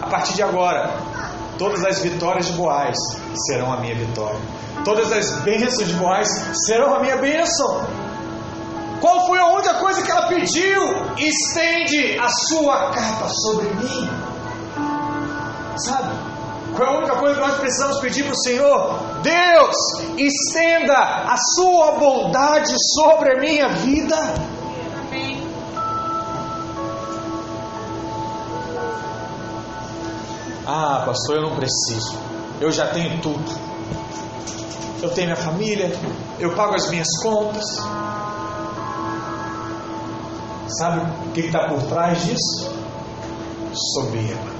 A partir de agora, todas as vitórias de Boaz serão a minha vitória. Todas as bênçãos de Boaz serão a minha bênção. Foi a única coisa que ela pediu? Estende a sua capa sobre mim. Sabe? Qual é a única coisa que nós precisamos pedir para o Senhor? Deus, estenda a sua bondade sobre a minha vida. Ah, pastor, eu não preciso. Eu já tenho tudo. Eu tenho minha família, eu pago as minhas contas. Sabe o que está por trás disso? Soberba.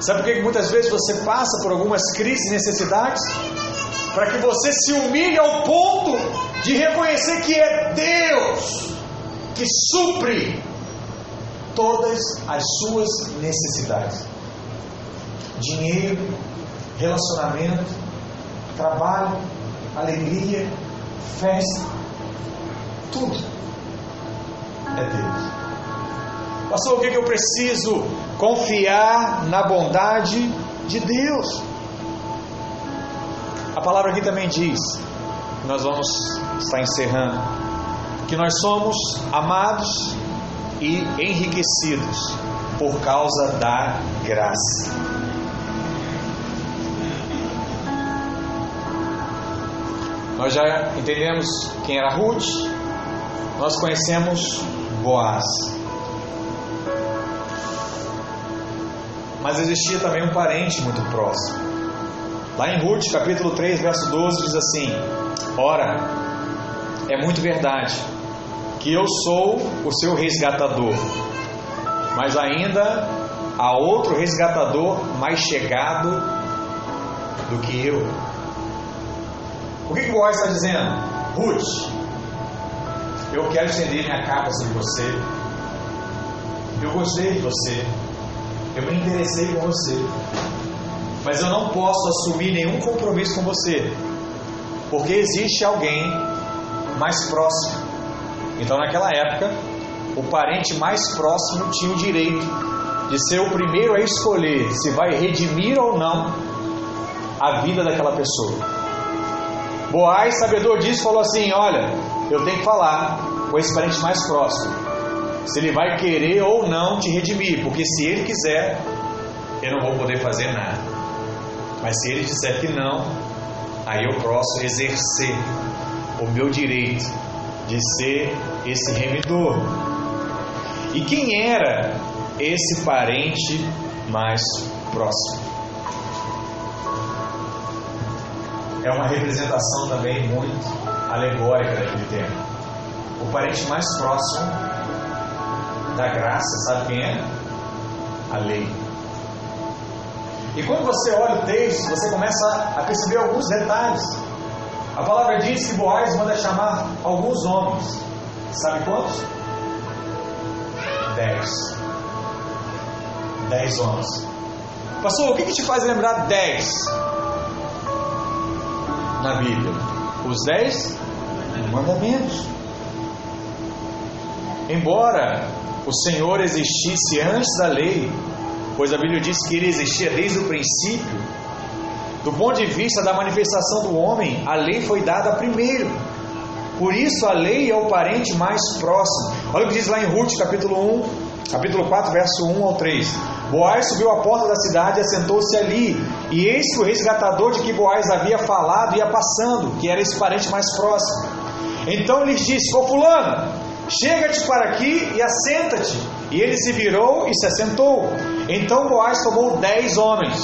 Sabe por que muitas vezes você passa por algumas crises e necessidades? Para que você se humilhe ao ponto de reconhecer que é Deus que supre todas as suas necessidades: dinheiro, relacionamento, trabalho, alegria, festa, tudo é Deus. Pastor, o que, que eu preciso? Confiar na bondade de Deus. A palavra aqui também diz, nós vamos estar encerrando, que nós somos amados e enriquecidos por causa da graça. Nós já entendemos quem era Ruth, nós conhecemos Boaz. Mas existia também um parente muito próximo. Lá em Ruth, capítulo 3, verso 12, diz assim: Ora, é muito verdade que eu sou o seu resgatador, mas ainda há outro resgatador mais chegado do que eu. O que, que Boaz está dizendo? Ruth, eu quero estender minha capa sobre você. Eu gostei de você. Eu me interessei com você. Mas eu não posso assumir nenhum compromisso com você. Porque existe alguém mais próximo. Então, naquela época, o parente mais próximo tinha o direito de ser o primeiro a escolher se vai redimir ou não a vida daquela pessoa. Boaz, sabedor disso, falou assim: Olha, eu tenho que falar com esse parente mais próximo, se ele vai querer ou não te redimir, porque se ele quiser, eu não vou poder fazer nada. Mas se ele disser que não, aí eu posso exercer o meu direito de ser esse remidor. E quem era esse parente mais próximo? É uma representação também muito alegórica daquele tempo. O parente mais próximo da graça, sabe quem é? A lei. E quando você olha o texto, você começa a perceber alguns detalhes. A palavra diz que Boaz manda chamar alguns homens. Sabe quantos? Dez. Dez homens. Pastor, o que, que te faz lembrar dez na Bíblia? Os dez mandamentos. Embora o Senhor existisse antes da lei, pois a Bíblia diz que ele existia desde o princípio, do ponto de vista da manifestação do homem, a lei foi dada primeiro. Por isso a lei é o parente mais próximo. Olha o que diz lá em Ruth, capítulo 1, capítulo 4, verso 1 ao 3. Boaz subiu à porta da cidade e assentou-se ali. E eis que o resgatador de que Boaz havia falado ia passando, que era esse parente mais próximo. Então lhes disse: Ô fulano, chega-te para aqui e assenta-te. E ele se virou e se assentou. Então Boaz tomou dez homens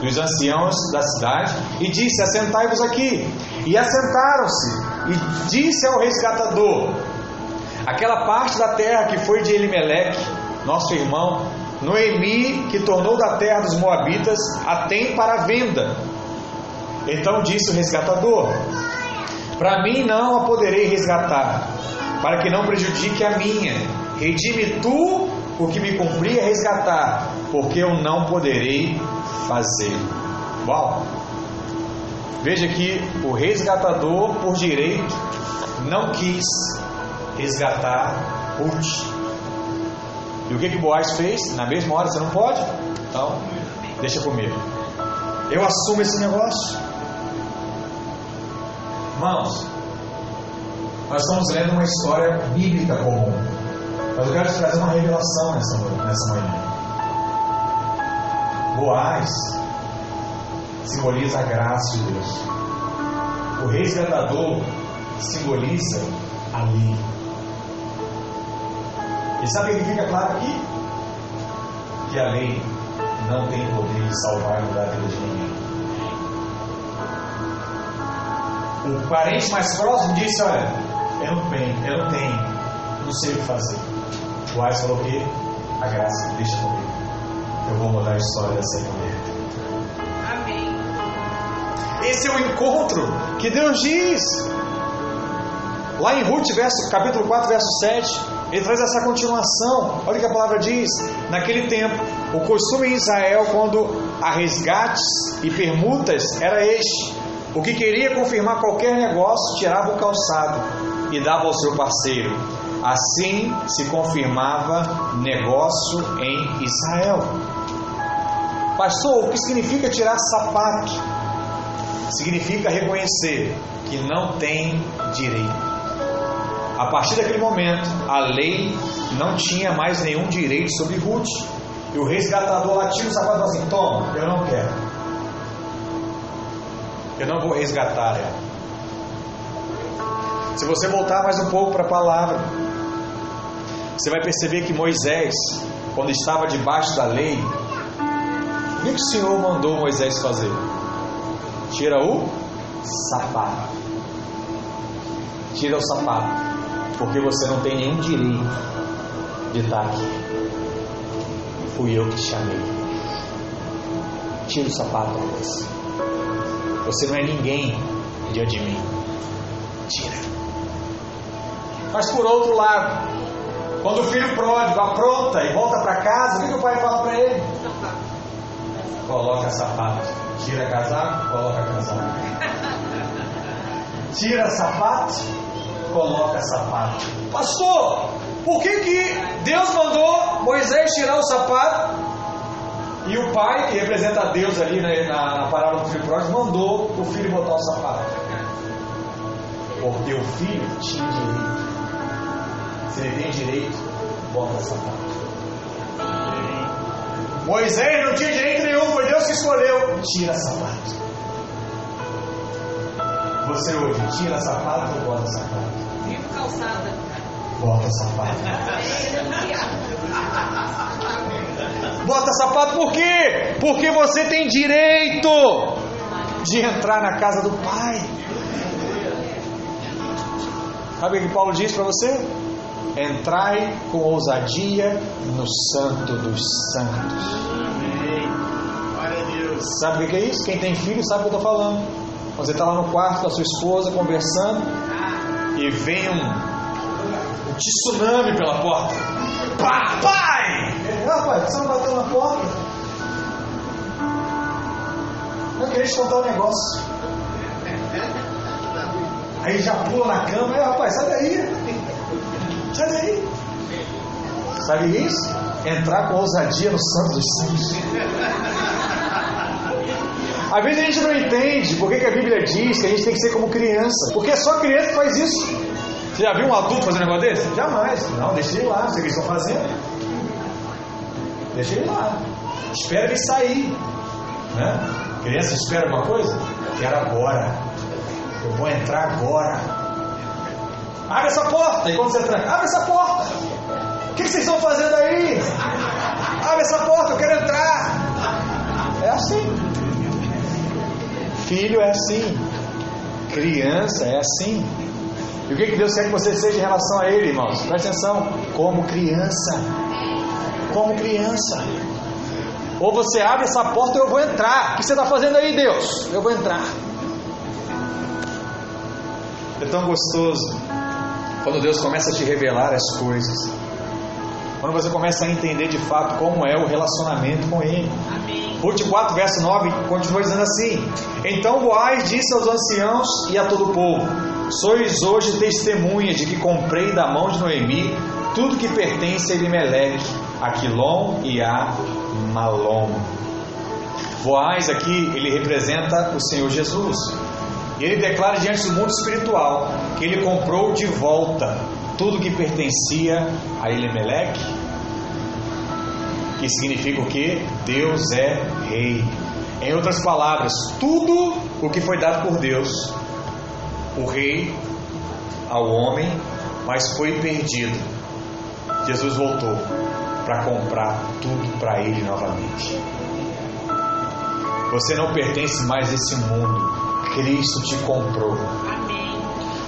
dos anciãos da cidade e disse: Assentai-vos aqui. E assentaram-se. E disse ao resgatador: Aquela parte da terra que foi de Elimeleque, nosso irmão, Noemi, que tornou da terra dos Moabitas, a tem para venda. Então disse o resgatador: Para mim não a poderei resgatar, para que não prejudique a minha. Redime tu o que me cumpria resgatar, porque eu não poderei fazer. Uau! Veja que o resgatador, por direito, não quis resgatar Ruth. E o que que Boaz fez? Na mesma hora, você não pode? Então, deixa comigo. Eu assumo esse negócio. Irmãos, nós estamos lendo uma história bíblica comum. Mas eu quero te trazer uma revelação nessa, nessa manhã. Boaz simboliza a graça de Deus. O resgatador simboliza a lei. E sabe o que fica claro aqui? Que a lei não tem poder de salvar e mudar a vida de ninguém. O parente mais próximo disse: Olha, eu não tenho, eu não tenho, não sei o que fazer. O Ais falou que a graça deixa comigo. Eu vou mudar a história dessa mulher. Amém. Esse é o encontro que Deus diz. Lá em Ruth, verso, capítulo 4, verso 7, ele traz essa continuação. Olha o que a palavra diz. Naquele tempo, o costume em Israel, quando há resgates e permutas, era este: o que queria confirmar qualquer negócio tirava o calçado e dava ao seu parceiro. Assim se confirmava negócio em Israel. Pastor, o que significa tirar sapato? Significa reconhecer que não tem direito. A partir daquele momento, a lei não tinha mais nenhum direito sobre Ruth. E o resgatador lá tira o sapato e fala assim: Toma, eu não quero. Eu não vou resgatar ela. Se você voltar mais um pouco para a palavra, você vai perceber que Moisés, quando estava debaixo da lei, o que o Senhor mandou Moisés fazer? Tira o sapato. Tira o sapato porque você não tem nenhum direito de estar aqui. Fui eu que te chamei. Tira o sapato, Alice. Você não é ninguém diante de mim. Tira. Mas por outro lado, quando o filho pródigo apronta e volta para casa, o que, que o pai fala para ele? Coloca sapato. Tira casaco, coloca casaco. Tira sapato, coloca sapato. Pastor, por que, que Deus mandou Moisés tirar o sapato e o pai, que representa Deus ali né, na, na parábola do filho pródigo, mandou o filho botar o sapato? Porque o filho tinha direito. Se ele tem direito, bota o sapato. Moisés não tinha direito nenhum, foi Deus que escolheu. Tira sapato. Você hoje, tira sapato ou bota sapato? Calçada. Bota sapato. Bota sapato por quê? Porque você tem direito de entrar na casa do Pai. Sabe o que Paulo diz para você? Entrai com ousadia no Santo dos Santos. Sabe o que é isso? Quem tem filho sabe o que eu estou falando. Você está lá no quarto com a sua esposa conversando e vem um, tsunami pela porta. Pá, pai! Rapaz, você não bateu na porta? Eu queria te contar um negócio. Aí já pula na cama, é, rapaz, sai daí. Sai daí. Sabe isso? Entrar com ousadia no Santo dos Santos. Às vezes a gente não entende por que, a Bíblia diz que a gente tem que ser como criança. Porque é só criança que faz isso. Você já viu um adulto fazendo um negócio desse? Jamais. Não, deixa ele lá, não sei o que eles estão fazendo. Deixa ele lá. Espera ele sair. Né? Criança espera alguma coisa? Quero agora. Eu vou entrar agora. Abre essa porta. E quando você tranca, abre essa porta. O que, que vocês estão fazendo aí? Abre essa porta, eu quero entrar. É assim. Filho é assim. Criança é assim. E o que, que Deus quer que você seja em relação a Ele, irmãos? Presta atenção. Como criança. Como criança. Ou você abre essa porta ou eu vou entrar. O que você está fazendo aí, Deus? Eu vou entrar. É tão gostoso quando Deus começa a te revelar as coisas. Quando você começa a entender de fato como é o relacionamento com Ele. Ruth 4, verso 9, continua dizendo assim: Então Boaz disse aos anciãos e a todo o povo: Sois hoje testemunha de que comprei da mão de Noemi tudo que pertence a Elimelech, a Quilom e a Malom. Boaz aqui, ele representa o Senhor Jesus. E ele declara diante do mundo espiritual que ele comprou de volta tudo que pertencia a Elimelech, que significa o que? Deus é rei. Em outras palavras, tudo o que foi dado por Deus, o rei ao homem, mas foi perdido. Jesus voltou para comprar tudo para ele novamente. Você não pertence mais a esse mundo. Cristo te comprou. Amém.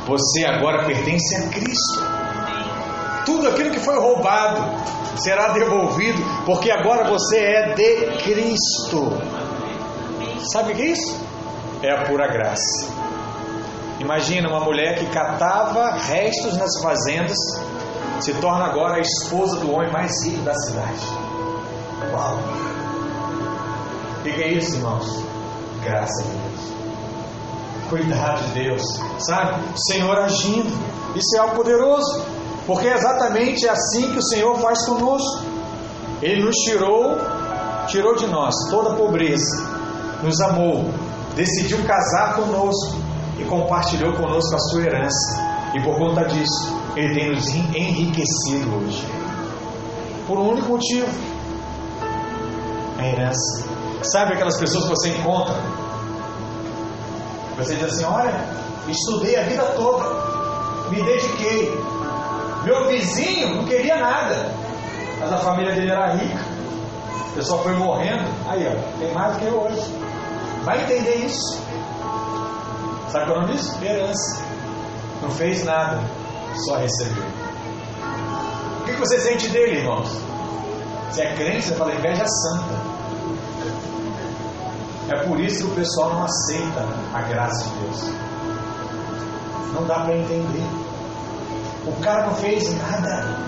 Você agora pertence a Cristo. Tudo aquilo que foi roubado será devolvido, porque agora você é de Cristo. Sabe o que é isso? É a pura graça. Imagina uma mulher que catava restos nas fazendas, se torna agora a esposa do homem mais rico da cidade. Uau! O que é isso, irmãos? Graça de Deus. Cuidado de Deus, sabe? O Senhor agindo. Isso é algo poderoso, porque é exatamente assim que o Senhor faz conosco. Ele nos tirou, tirou de nós toda a pobreza, nos amou, decidiu casar conosco e compartilhou conosco a sua herança. E por conta disso, Ele tem nos enriquecido hoje. Por um único motivo: a herança. Sabe aquelas pessoas que você encontra? Você diz assim: Olha, estudei a vida toda, me dediquei. Meu vizinho não queria nada, mas a família dele era rica. O pessoal foi morrendo. Aí, ó, tem mais do que eu hoje. Vai entender isso. Sabe qual é o nome disso? Herança. Não fez nada, só recebeu. O que você sente dele, irmãos? Se é crente, você fala inveja santa. É por isso que o pessoal não aceita a graça de Deus. Não dá para entender. O cara não fez nada.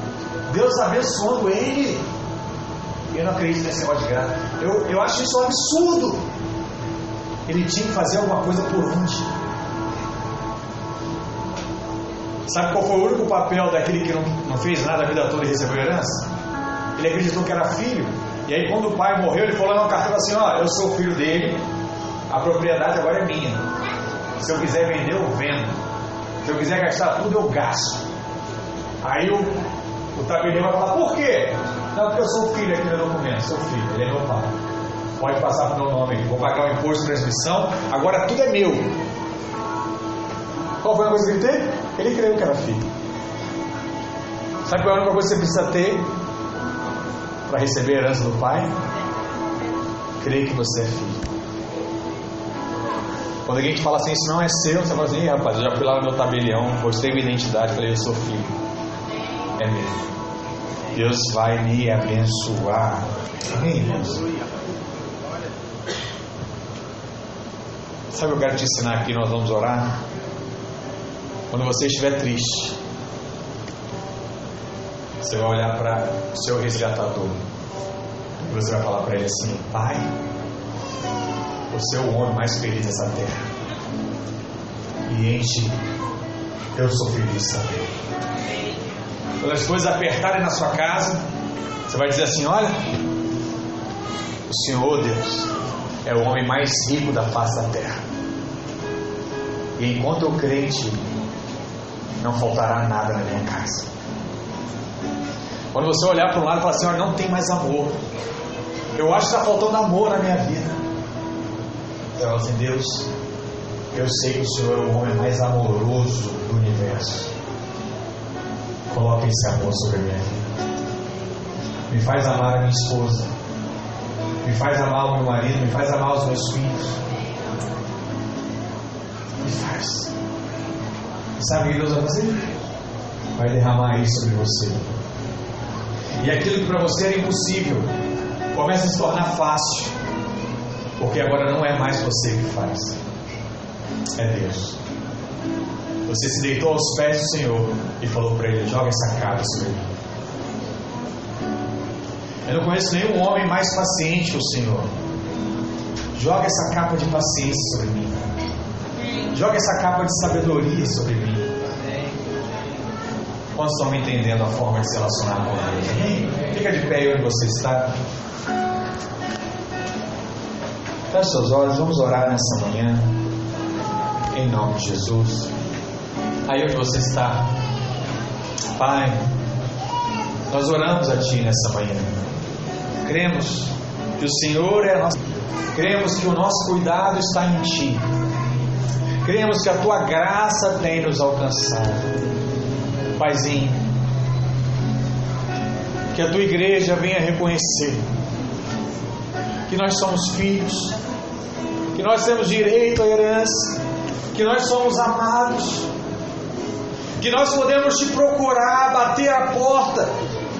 Deus abençoando ele. Eu não acredito nesse negócio de graça. Eu, eu acho isso um absurdo. Ele tinha que fazer alguma coisa por onde? Sabe qual foi o único papel daquele que não, não fez nada a vida toda e recebeu herança? Ele acreditou que era filho. E aí, quando o pai morreu, ele falou na carteira assim: Ó, eu sou filho dele, a propriedade agora é minha. Se eu quiser vender, eu vendo. Se eu quiser gastar tudo, eu gasto. Aí o, o vai falar: Por quê? Não, porque eu sou filho aqui no documento, sou filho, ele é meu pai. Pode passar para o meu nome vou pagar o imposto de transmissão, agora tudo é meu. Qual foi a coisa que ele teve? Ele creu que era filho. Sabe qual é a única coisa que você precisa ter para receber a herança do pai? Crer que você é filho. Quando alguém te fala assim, isso não é seu, você fala assim, rapaz, eu já fui lá no meu tabelião, mostrei minha identidade, falei, eu sou filho. É. Deus vai me abençoar. Amém, irmãos? Sabe o que eu quero te ensinar aqui? Nós vamos orar. Quando você estiver triste, você vai olhar para o seu resgatador. E você vai falar para ele assim: Pai, você é o homem mais feliz dessa terra. E enche, eu sou feliz também. Quando as coisas apertarem na sua casa, você vai dizer assim: Olha, o Senhor Deus é o homem mais rico da face da terra. E enquanto eu crente, não faltará nada na minha casa. Quando você olhar para um lado e falar assim, olha, não tem mais amor. Eu acho que está faltando amor na minha vida. Fala assim, Deus, eu sei que o Senhor é o homem mais amoroso do universo. Coloque esse amor sobre vida. Me faz amar a minha esposa. Me faz amar o meu marido. Me faz amar os meus filhos. Me faz. E sabe o que Deus vai fazer? Vai derramar isso sobre você. E aquilo que para você era impossível começa a se tornar fácil. Porque agora não é mais você que faz, é Deus. Você se deitou aos pés do Senhor e falou para Ele: joga essa capa sobre mim. Eu não conheço nenhum homem mais paciente que o Senhor. Joga essa capa de paciência sobre mim. Joga essa capa de sabedoria sobre mim. Quantos estão me entendendo a forma de se relacionar com Deus? Fica de pé onde você está. Feche seus olhos, vamos orar nessa manhã. Em nome de Jesus. Aí onde você está. Pai, nós oramos a Ti nessa manhã. Cremos que o Senhor é a nossa. Cremos que o nosso cuidado está em Ti. Cremos que a Tua graça tem nos alcançado. Paizinho, que a Tua igreja venha reconhecer que nós somos filhos, que nós temos direito à herança, que nós somos amados, que nós podemos te procurar, bater a porta,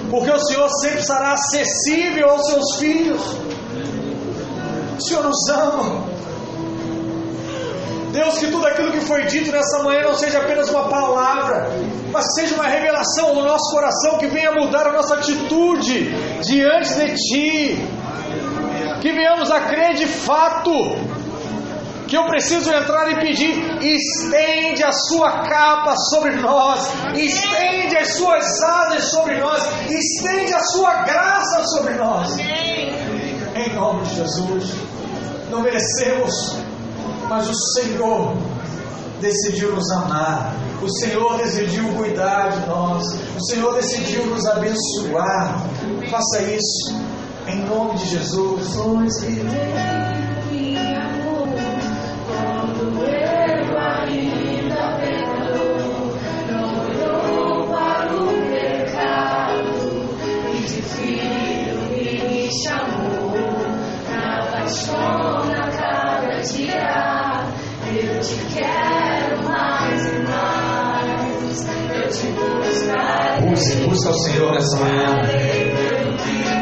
porque o Senhor sempre estará acessível aos seus filhos. O Senhor nos ama. Deus, que tudo aquilo que foi dito nessa manhã não seja apenas uma palavra, mas seja uma revelação no nosso coração que venha mudar a nossa atitude diante de Ti. Que venhamos a crer de fato que eu preciso entrar e pedir: estende a sua capa sobre nós, estende as suas asas sobre nós, estende a sua graça sobre nós. Em nome de Jesus, não merecemos, mas o Senhor decidiu nos amar, o Senhor decidiu cuidar de nós, o Senhor decidiu nos abençoar. Faça isso, em nome de Jesus. Me chamou, apaixona cada dia, eu te quero mais e mais, eu te buscarei. Busque, busca o Senhor nessa manhã.